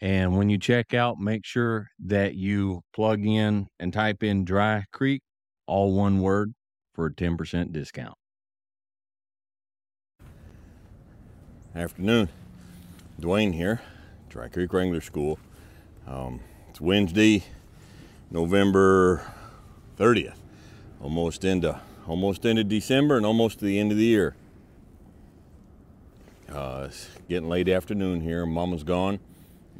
and when you check out, make sure that you plug in and type in Dry Creek, all one word, for a 10% discount. Afternoon. Dwayne here, Dry Creek Wrangler School. Um, it's Wednesday, November 30th. Almost into almost into December and almost to the end of the year. Uh, it's getting late afternoon here. Mama's gone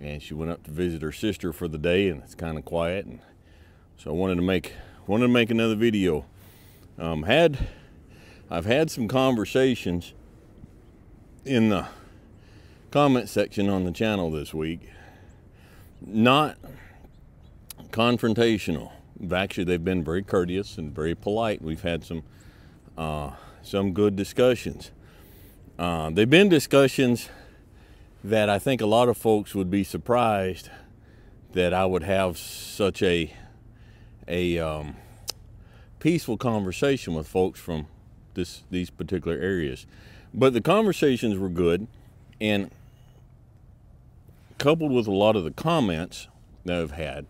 and she went up to visit her sister for the day and it's kind of quiet and so I wanted to make wanted to make another video. Um, had I've had some conversations in the comment section on the channel this week. Not confrontational. Actually they've been very courteous and very polite. We've had some uh, some good discussions. Uh, they've been discussions that I think a lot of folks would be surprised that I would have such a a um, peaceful conversation with folks from this these particular areas. But the conversations were good, and coupled with a lot of the comments that I've had,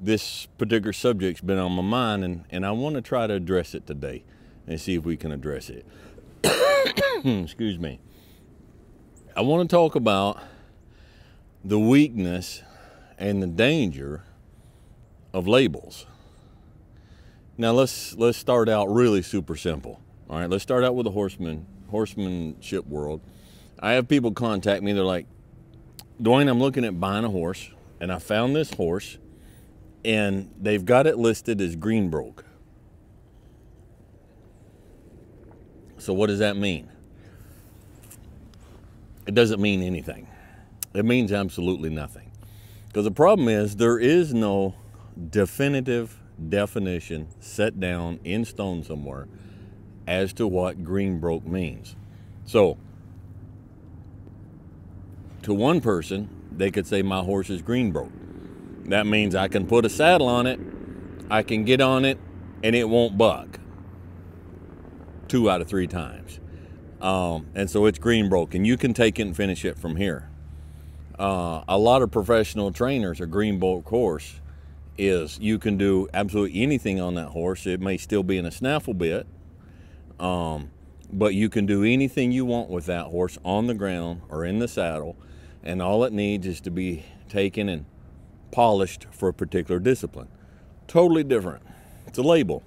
this particular subject's been on my mind, and, and I want to try to address it today and see if we can address it. Excuse me. I want to talk about the weakness and the danger of labels. Now let's let's start out really super simple. All right, let's start out with the horseman horsemanship world. I have people contact me. They're like, Dwayne, I'm looking at buying a horse, and I found this horse, and they've got it listed as Greenbroke. So what does that mean? It doesn't mean anything. It means absolutely nothing. Because the problem is there is no definitive definition set down in stone somewhere as to what greenbroke means. So, to one person, they could say my horse is greenbroke. That means I can put a saddle on it, I can get on it, and it won't buck two out of three times. Um, and so it's greenbroke, and you can take it and finish it from here. Uh, a lot of professional trainers, a green greenbroke horse is you can do absolutely anything on that horse. It may still be in a snaffle bit, um, but you can do anything you want with that horse on the ground or in the saddle, and all it needs is to be taken and polished for a particular discipline. Totally different. It's a label.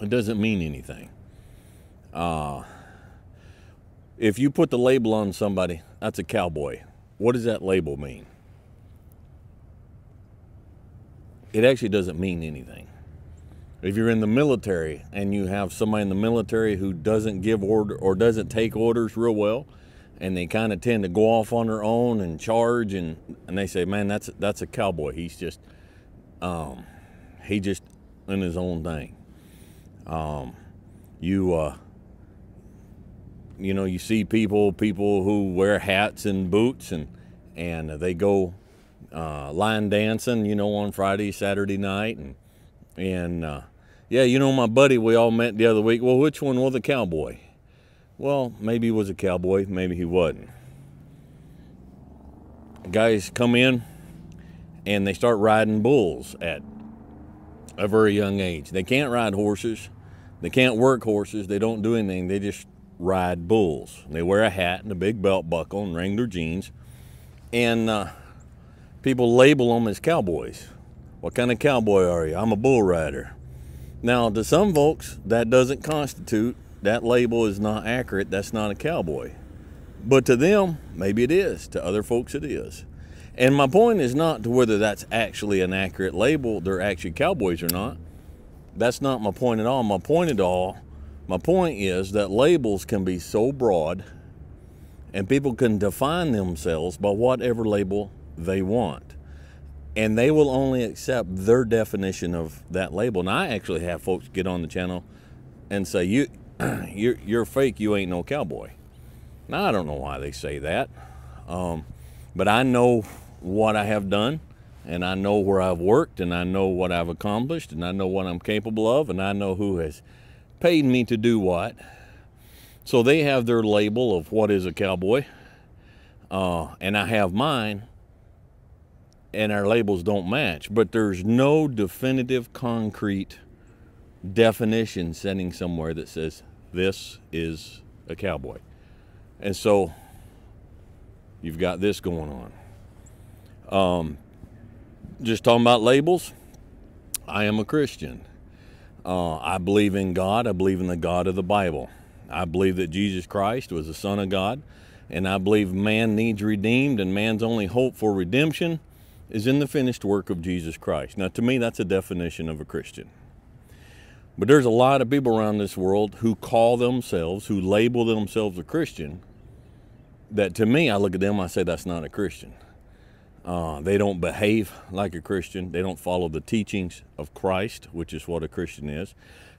It doesn't mean anything. Uh, if you put the label on somebody, that's a cowboy. What does that label mean? It actually doesn't mean anything. If you're in the military and you have somebody in the military who doesn't give order or doesn't take orders real well, and they kind of tend to go off on their own and charge, and, and they say, man, that's that's a cowboy. He's just, um, he just in his own thing. Um, you uh, you know, you see people people who wear hats and boots and and they go uh, line dancing, you know, on Friday, Saturday night, and and uh, yeah, you know, my buddy we all met the other week. Well, which one was a cowboy? Well, maybe he was a cowboy, maybe he wasn't. Guys come in and they start riding bulls at a very young age. They can't ride horses, they can't work horses, they don't do anything. They just ride bulls. They wear a hat and a big belt buckle and Wrangler jeans, and uh, people label them as cowboys. What kind of cowboy are you? I'm a bull rider. Now, to some folks, that doesn't constitute, that label is not accurate. That's not a cowboy. But to them, maybe it is. To other folks, it is. And my point is not to whether that's actually an accurate label, they're actually cowboys or not. That's not my point at all. My point at all, my point is that labels can be so broad and people can define themselves by whatever label they want. And they will only accept their definition of that label. And I actually have folks get on the channel and say, You you're, you're fake, you ain't no cowboy. Now I don't know why they say that. Um, but I know what I have done, and I know where I've worked, and I know what I've accomplished, and I know what I'm capable of, and I know who has paid me to do what. So they have their label of what is a cowboy, uh, and I have mine, and our labels don't match. But there's no definitive, concrete definition setting somewhere that says this is a cowboy. And so you've got this going on. Um, just talking about labels, I am a Christian. Uh, I believe in God. I believe in the God of the Bible. I believe that Jesus Christ was the Son of God. And I believe man needs redeemed, and man's only hope for redemption is in the finished work of Jesus Christ. Now, to me, that's a definition of a Christian. But there's a lot of people around this world who call themselves, who label themselves a Christian, that to me, I look at them, I say, that's not a Christian. Uh, they don't behave like a Christian. They don't follow the teachings of Christ, which is what a Christian is.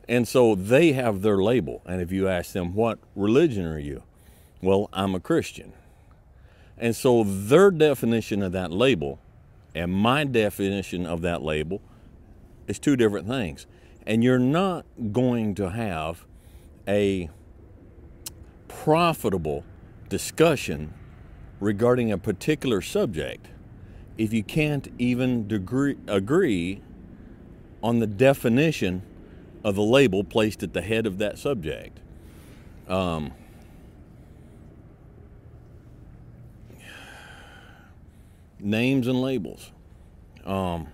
And so they have their label. And if you ask them, what religion are you? Well, I'm a Christian. And so their definition of that label and my definition of that label is two different things. And you're not going to have a profitable discussion regarding a particular subject if you can't even degree, agree on the definition of the label placed at the head of that subject. Um, names and labels. Um,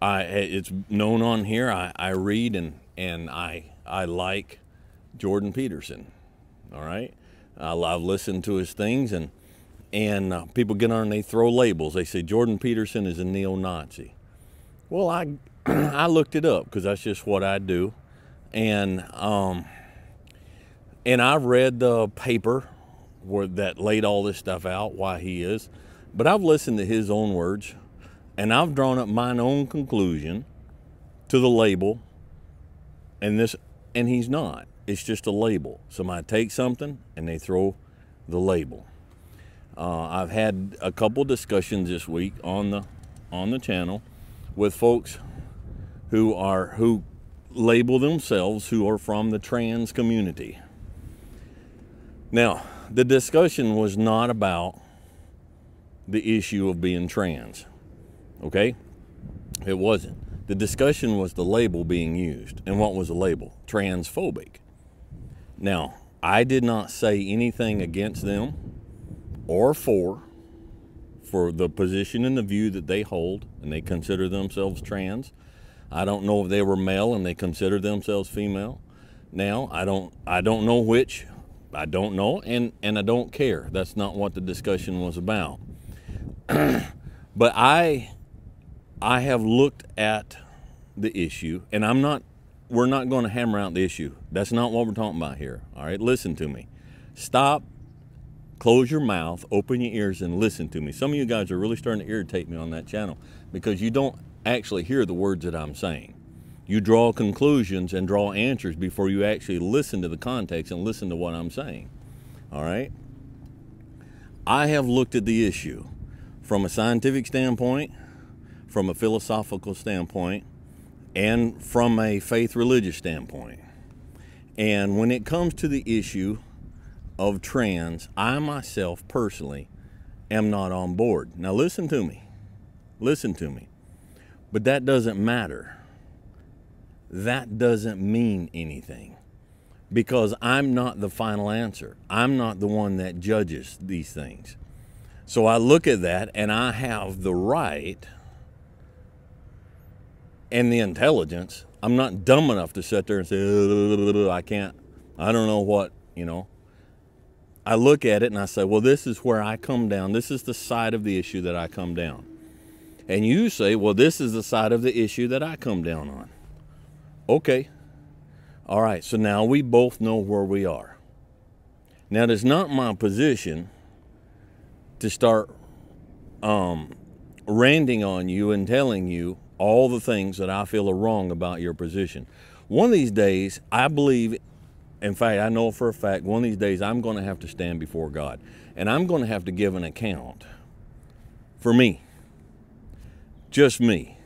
I it's known on here. I, I read and and I I like Jordan Peterson. All right, I've listened to his things and and uh, people get on and they throw labels. They say Jordan Peterson is a neo-Nazi. Well, I I looked it up because that's just what I do, and um, and I read the paper where that laid all this stuff out why he is, but I've listened to his own words, and I've drawn up my own conclusion to the label, and this and he's not. It's just a label. Somebody takes something and they throw the label. Uh, I've had a couple discussions this week on the on the channel with folks who are who label themselves who are from the trans community. Now, the discussion was not about the issue of being trans. Okay? It wasn't. The discussion was the label being used. And what was the label? Transphobic. Now, I did not say anything against them or for for the position and the view that they hold and they consider themselves trans. I don't know if they were male and they consider themselves female. Now, I don't I don't know which. I don't know and and I don't care. That's not what the discussion was about. but I I have looked at the issue and I'm not we're not going to hammer out the issue. That's not what we're talking about here. All right, listen to me. Stop close your mouth, open your ears, and listen to me. Some of you guys are really starting to irritate me on that channel because you don't actually hear the words that I'm saying. You draw conclusions and draw answers before you actually listen to the context and listen to what I'm saying. All right? I have looked at the issue from a scientific standpoint, from a philosophical standpoint, and from a faith religious standpoint. And when it comes to the issue of trans, I myself personally am not on board. Now, listen to me. Listen to me. But that doesn't matter. That doesn't mean anything because I'm not the final answer. I'm not the one that judges these things. So I look at that and I have the right and the intelligence. I'm not dumb enough to sit there and say, I can't, I don't know what, you know. I look at it and I say, well, this is where I come down. This is the side of the issue that I come down. And you say, well, this is the side of the issue that I come down on. Okay. All right. So now we both know where we are. Now, it's not my position to start um, ranting on you and telling you all the things that I feel are wrong about your position. One of these days, I believe, in fact, I know for a fact, one of these days I'm going to have to stand before God and I'm going to have to give an account for me. Just me.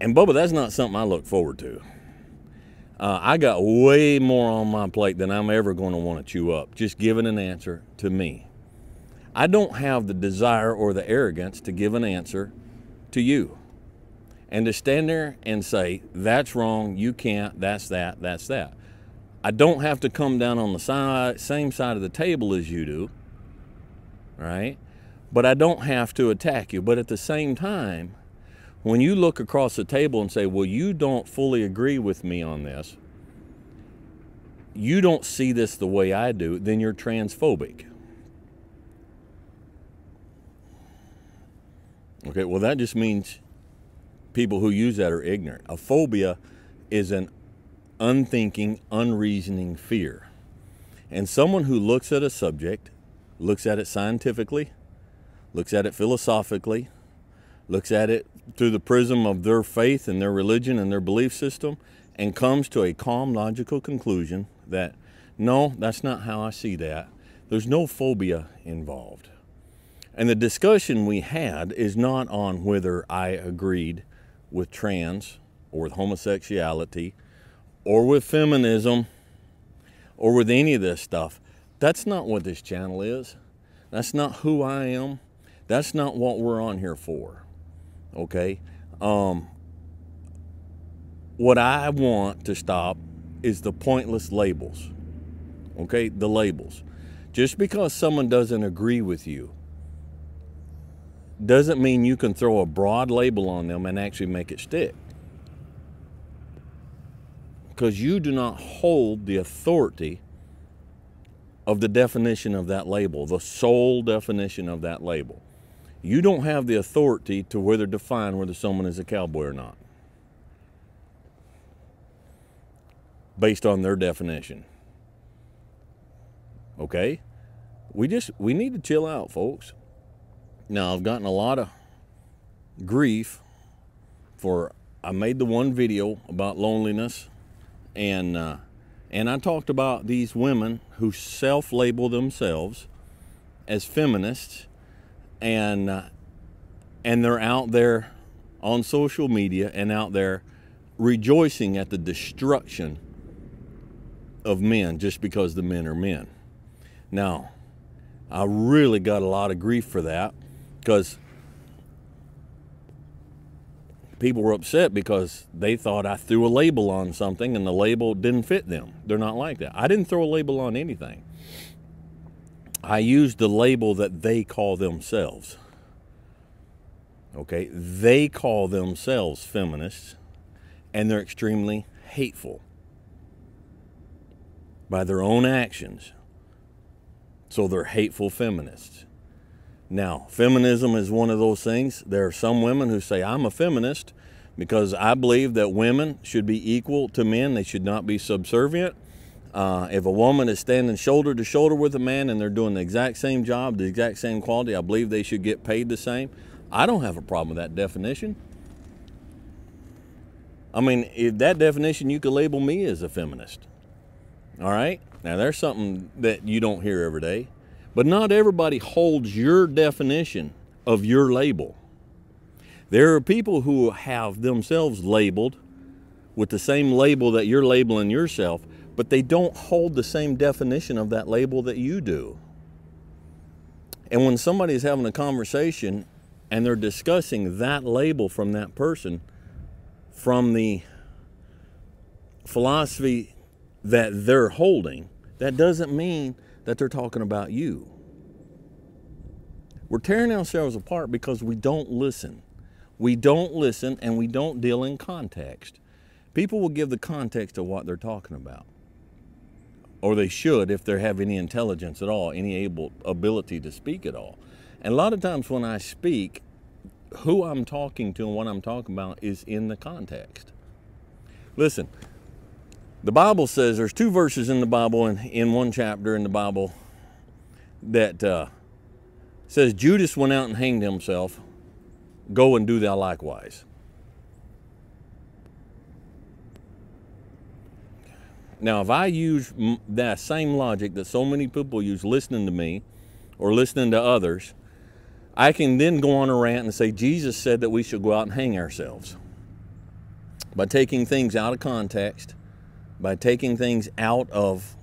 And Bubba, that's not something I look forward to. Uh, I got way more on my plate than I'm ever going to want to chew up, just giving an answer to me. I don't have the desire or the arrogance to give an answer to you. And to stand there and say, that's wrong, you can't, that's that, that's that. I don't have to come down on the side, same side of the table as you do, right? But I don't have to attack you. But at the same time, when you look across the table and say, well, you don't fully agree with me on this, you don't see this the way I do, then you're transphobic. Okay, well, that just means people who use that are ignorant. A phobia is an unthinking, unreasoning fear. And someone who looks at a subject, looks at it scientifically, looks at it philosophically, looks at it through the prism of their faith and their religion and their belief system, and comes to a calm, logical conclusion that no, that's not how I see that. There's no phobia involved. And the discussion we had is not on whether I agreed with trans or with homosexuality or with feminism or with any of this stuff. That's not what this channel is. That's not who I am. That's not what we're on here for. Okay? Um, what I want to stop is the pointless labels. Okay? The labels. Just because someone doesn't agree with you doesn't mean you can throw a broad label on them and actually make it stick. Because you do not hold the authority of the definition of that label, the sole definition of that label. You don't have the authority to whether define whether someone is a cowboy or not. Based on their definition. Okay? We just we need to chill out, folks. Now, I've gotten a lot of grief for I made the one video about loneliness and uh, and I talked about these women who self-label themselves as feminists and uh, and they're out there on social media and out there rejoicing at the destruction of men just because the men are men. Now, I really got a lot of grief for that because people were upset because they thought I threw a label on something and the label didn't fit them. They're not like that. I didn't throw a label on anything. I used the label that they call themselves. Okay, they call themselves feminists and they're extremely hateful by their own actions. So they're hateful feminists. Now, feminism is one of those things. There are some women who say, I'm a feminist because I believe that women should be equal to men, they should not be subservient. Uh, if a woman is standing shoulder to shoulder with a man and they're doing the exact same job, the exact same quality, I believe they should get paid the same. I don't have a problem with that definition. I mean, if that definition, you could label me as a feminist. All right? Now, there's something that you don't hear every day. But not everybody holds your definition of your label. There are people who have themselves labeled with the same label that you're labeling yourself, but they don't hold the same definition of that label that you do. And when somebody is having a conversation and they're discussing that label from that person, from the philosophy that they're holding, that doesn't mean that they're talking about you. We're tearing ourselves apart because we don't listen. We don't listen and we don't deal in context. People will give the context of what they're talking about. Or they should if they have any intelligence at all, any able ability to speak at all. And a lot of times when I speak, who I'm talking to and what I'm talking about is in the context. Listen, the Bible says there's two verses in the Bible and in one chapter in the Bible that uh, says Judas went out and hanged himself. Go and do thou likewise. Now, if I use that same logic that so many people use listening to me or listening to others, I can then go on a rant and say Jesus said that we should go out and hang ourselves. By taking things out of context, by taking things out of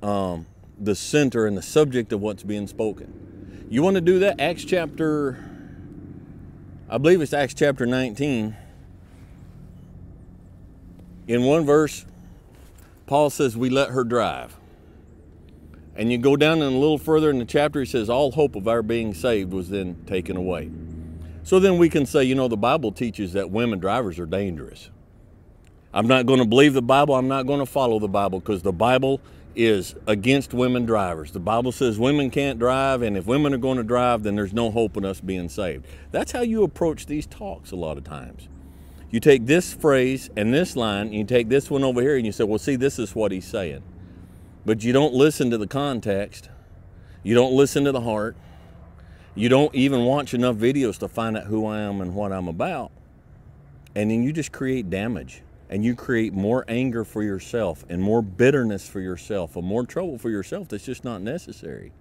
um, the center and the subject of what's being spoken. You want to do that? Acts chapter, I believe it's Acts chapter 19. In one verse, Paul says, We let her drive. And you go down and a little further in the chapter, he says, All hope of our being saved was then taken away. So then we can say, you know, the Bible teaches that women drivers are dangerous. I'm not going to believe the Bible. I'm not going to follow the Bible because the Bible is against women drivers. The Bible says women can't drive, and if women are going to drive, then there's no hope in us being saved. That's how you approach these talks a lot of times. You take this phrase and this line, and you take this one over here, and you say, well, see, this is what he's saying. But you don't listen to the context. You don't listen to the heart. You don't even watch enough videos to find out who I am and what I'm about. And then you just create damage. And you create more anger for yourself and more bitterness for yourself and more trouble for yourself that's just not necessary.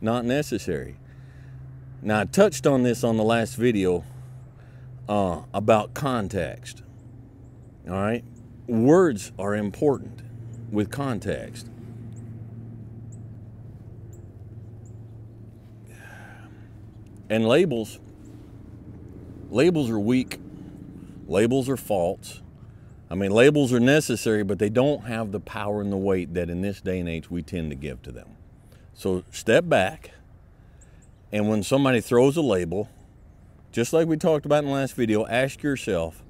Not necessary. Now, I touched on this on the last video uh, about context. All right? Words are important with context. And labels, labels are weak. Labels are false. I mean, labels are necessary, but they don't have the power and the weight that in this day and age we tend to give to them. So step back, and when somebody throws a label, just like we talked about in the last video, ask yourself,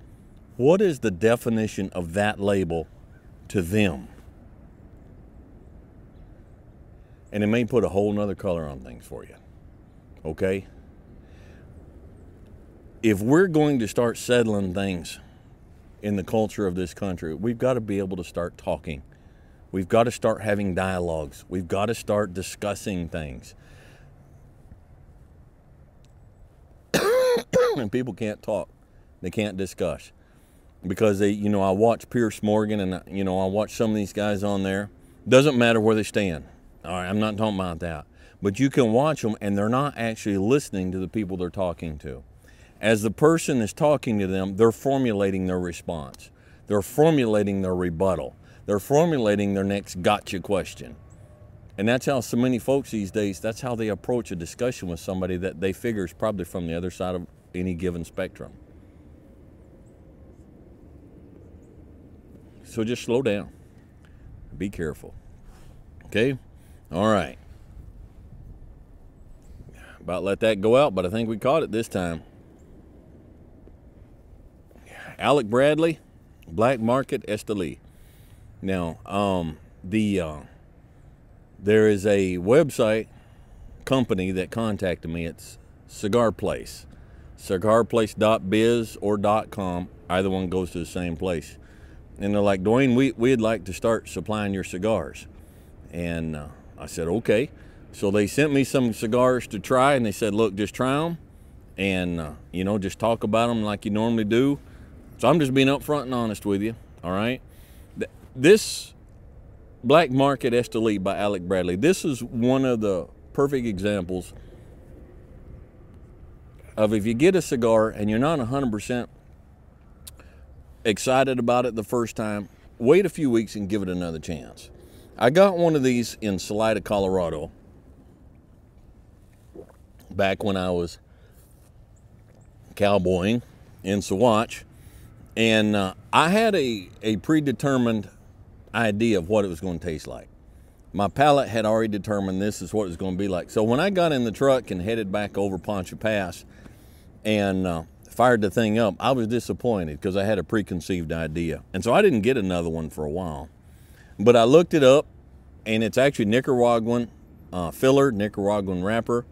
what is the definition of that label to them? And it may put a whole nother color on things for you. Okay? If we're going to start settling things in the culture of this country, we've got to be able to start talking. We've got to start having dialogues. We've got to start discussing things. and people can't talk. They can't discuss because they, you know, I watch Piers Morgan and you know I watch some of these guys on there. Doesn't matter where they stand. All right, I'm not talking about that. But you can watch them and they're not actually listening to the people they're talking to. As the person is talking to them, they're formulating their response. They're formulating their rebuttal. They're formulating their next gotcha question. And that's how so many folks these days, that's how they approach a discussion with somebody that they figure is probably from the other side of any given spectrum. So just slow down. Be careful. Okay? All right. About let that go out, but I think we caught it this time. Alec Bradley, Black Market Esteli. Now, um, the uh, there is a website company that contacted me. It's Cigar Place cigarplace.biz or .com. Either one goes to the same place. And they're like, Dwayne, we, we'd like to start supplying your cigars. And uh, I said, okay. So they sent me some cigars to try, and they said, look, just try them and, uh, you know, just talk about them like you normally do. So I'm just being upfront and honest with you, all right? This Black Market Esteli by Alec Bradley, this is one of the perfect examples of if you get a cigar and you're not 100% excited about it the first time, wait a few weeks and give it another chance. I got one of these in Salida, Colorado, back when I was cowboying in Saguache, and uh, I had a, a predetermined idea of what it was going to taste like. My palate had already determined this is what it was going to be like. So when I got in the truck and headed back over Poncha Pass, and uh, fired the thing up. I was disappointed because I had a preconceived idea. And so I didn't get another one for a while. But I looked it up, and it's actually Nicaraguan uh, filler, Nicaraguan wrapper,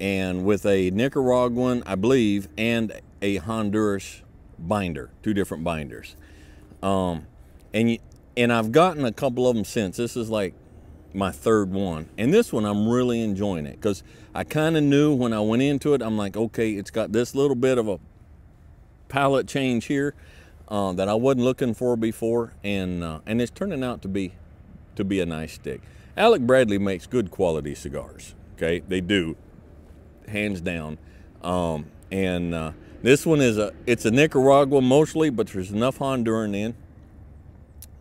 and with a Nicaraguan, I believe, and a Honduras binder, two different binders. Um, and you, and I've gotten a couple of them since. This is like my third one, and this one I'm really enjoying it because I kind of knew when I went into it. I'm like, okay, it's got this little bit of a palette change here uh, that I wasn't looking for before, and uh, and it's turning out to be to be a nice stick. Alec Bradley makes good quality cigars. Okay, they do, hands down. Um, and uh, this one is a it's a Nicaragua mostly, but there's enough Honduran in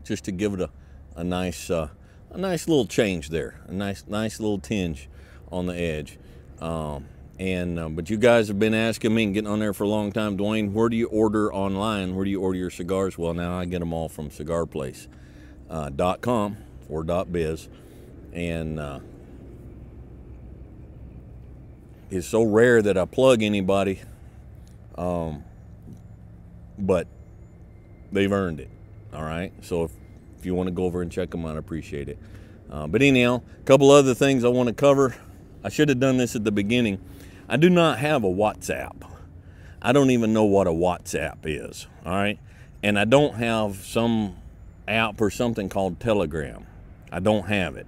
just to give it a, a nice uh, a nice little change there, a nice nice little tinge on the edge. Um, and uh, but you guys have been asking me and getting on there for a long time, Dwayne. Where do you order online? Where do you order your cigars? Well, now I get them all from CigarPlace.com uh, or .biz, and uh, it's so rare that I plug anybody, um, but they've earned it. All right. So if, if you want to go over and check them out, I appreciate it. Uh, but anyhow, a couple other things I want to cover. I should have done this at the beginning. I do not have a WhatsApp. I don't even know what a WhatsApp is. All right. And I don't have some app or something called Telegram. I don't have it.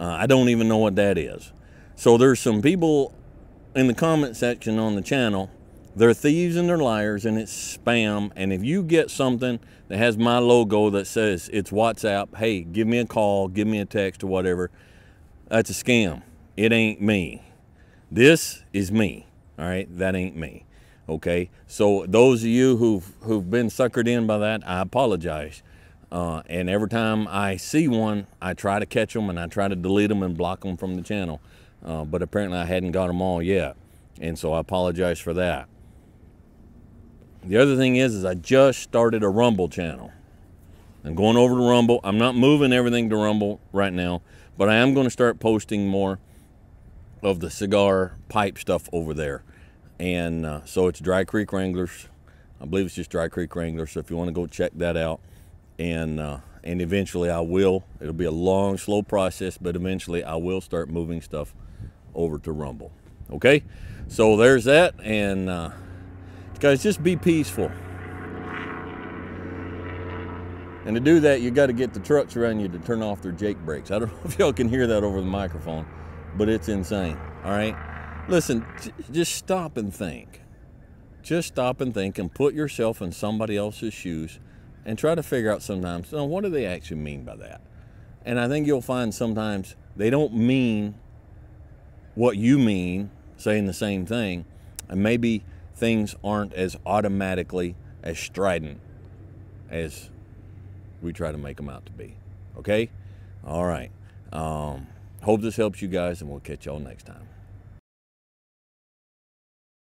Uh, I don't even know what that is. So there's some people in the comment section on the channel they're thieves and they're liars and it's spam. And if you get something that has my logo that says it's WhatsApp, hey, give me a call, give me a text or whatever, that's a scam. It ain't me. This is me. All right, that ain't me. Okay, so those of you who've who've been suckered in by that, I apologize. Uh, and every time I see one, I try to catch them and I try to delete them and block them from the channel. Uh, but apparently, I hadn't got them all yet, and so I apologize for that. The other thing is, is I just started a Rumble channel. I'm going over to Rumble. I'm not moving everything to Rumble right now, but I am going to start posting more of the cigar pipe stuff over there. And uh, so it's Dry Creek Wranglers. I believe it's just Dry Creek Wranglers. So if you want to go check that out, and uh, and eventually I will. It'll be a long, slow process, but eventually I will start moving stuff over to Rumble. Okay, so there's that, and. Uh, Guys, just be peaceful. And to do that, you got to get the trucks around you to turn off their Jake brakes. I don't know if y'all can hear that over the microphone, but it's insane. All right? Listen, just stop and think. Just stop and think and put yourself in somebody else's shoes and try to figure out sometimes, know, what do they actually mean by that? And I think you'll find sometimes they don't mean what you mean, saying the same thing. And maybe things aren't as automatically as strident as we try to make them out to be. Okay? All right. Um, hope this helps you guys, and we'll catch y'all next time.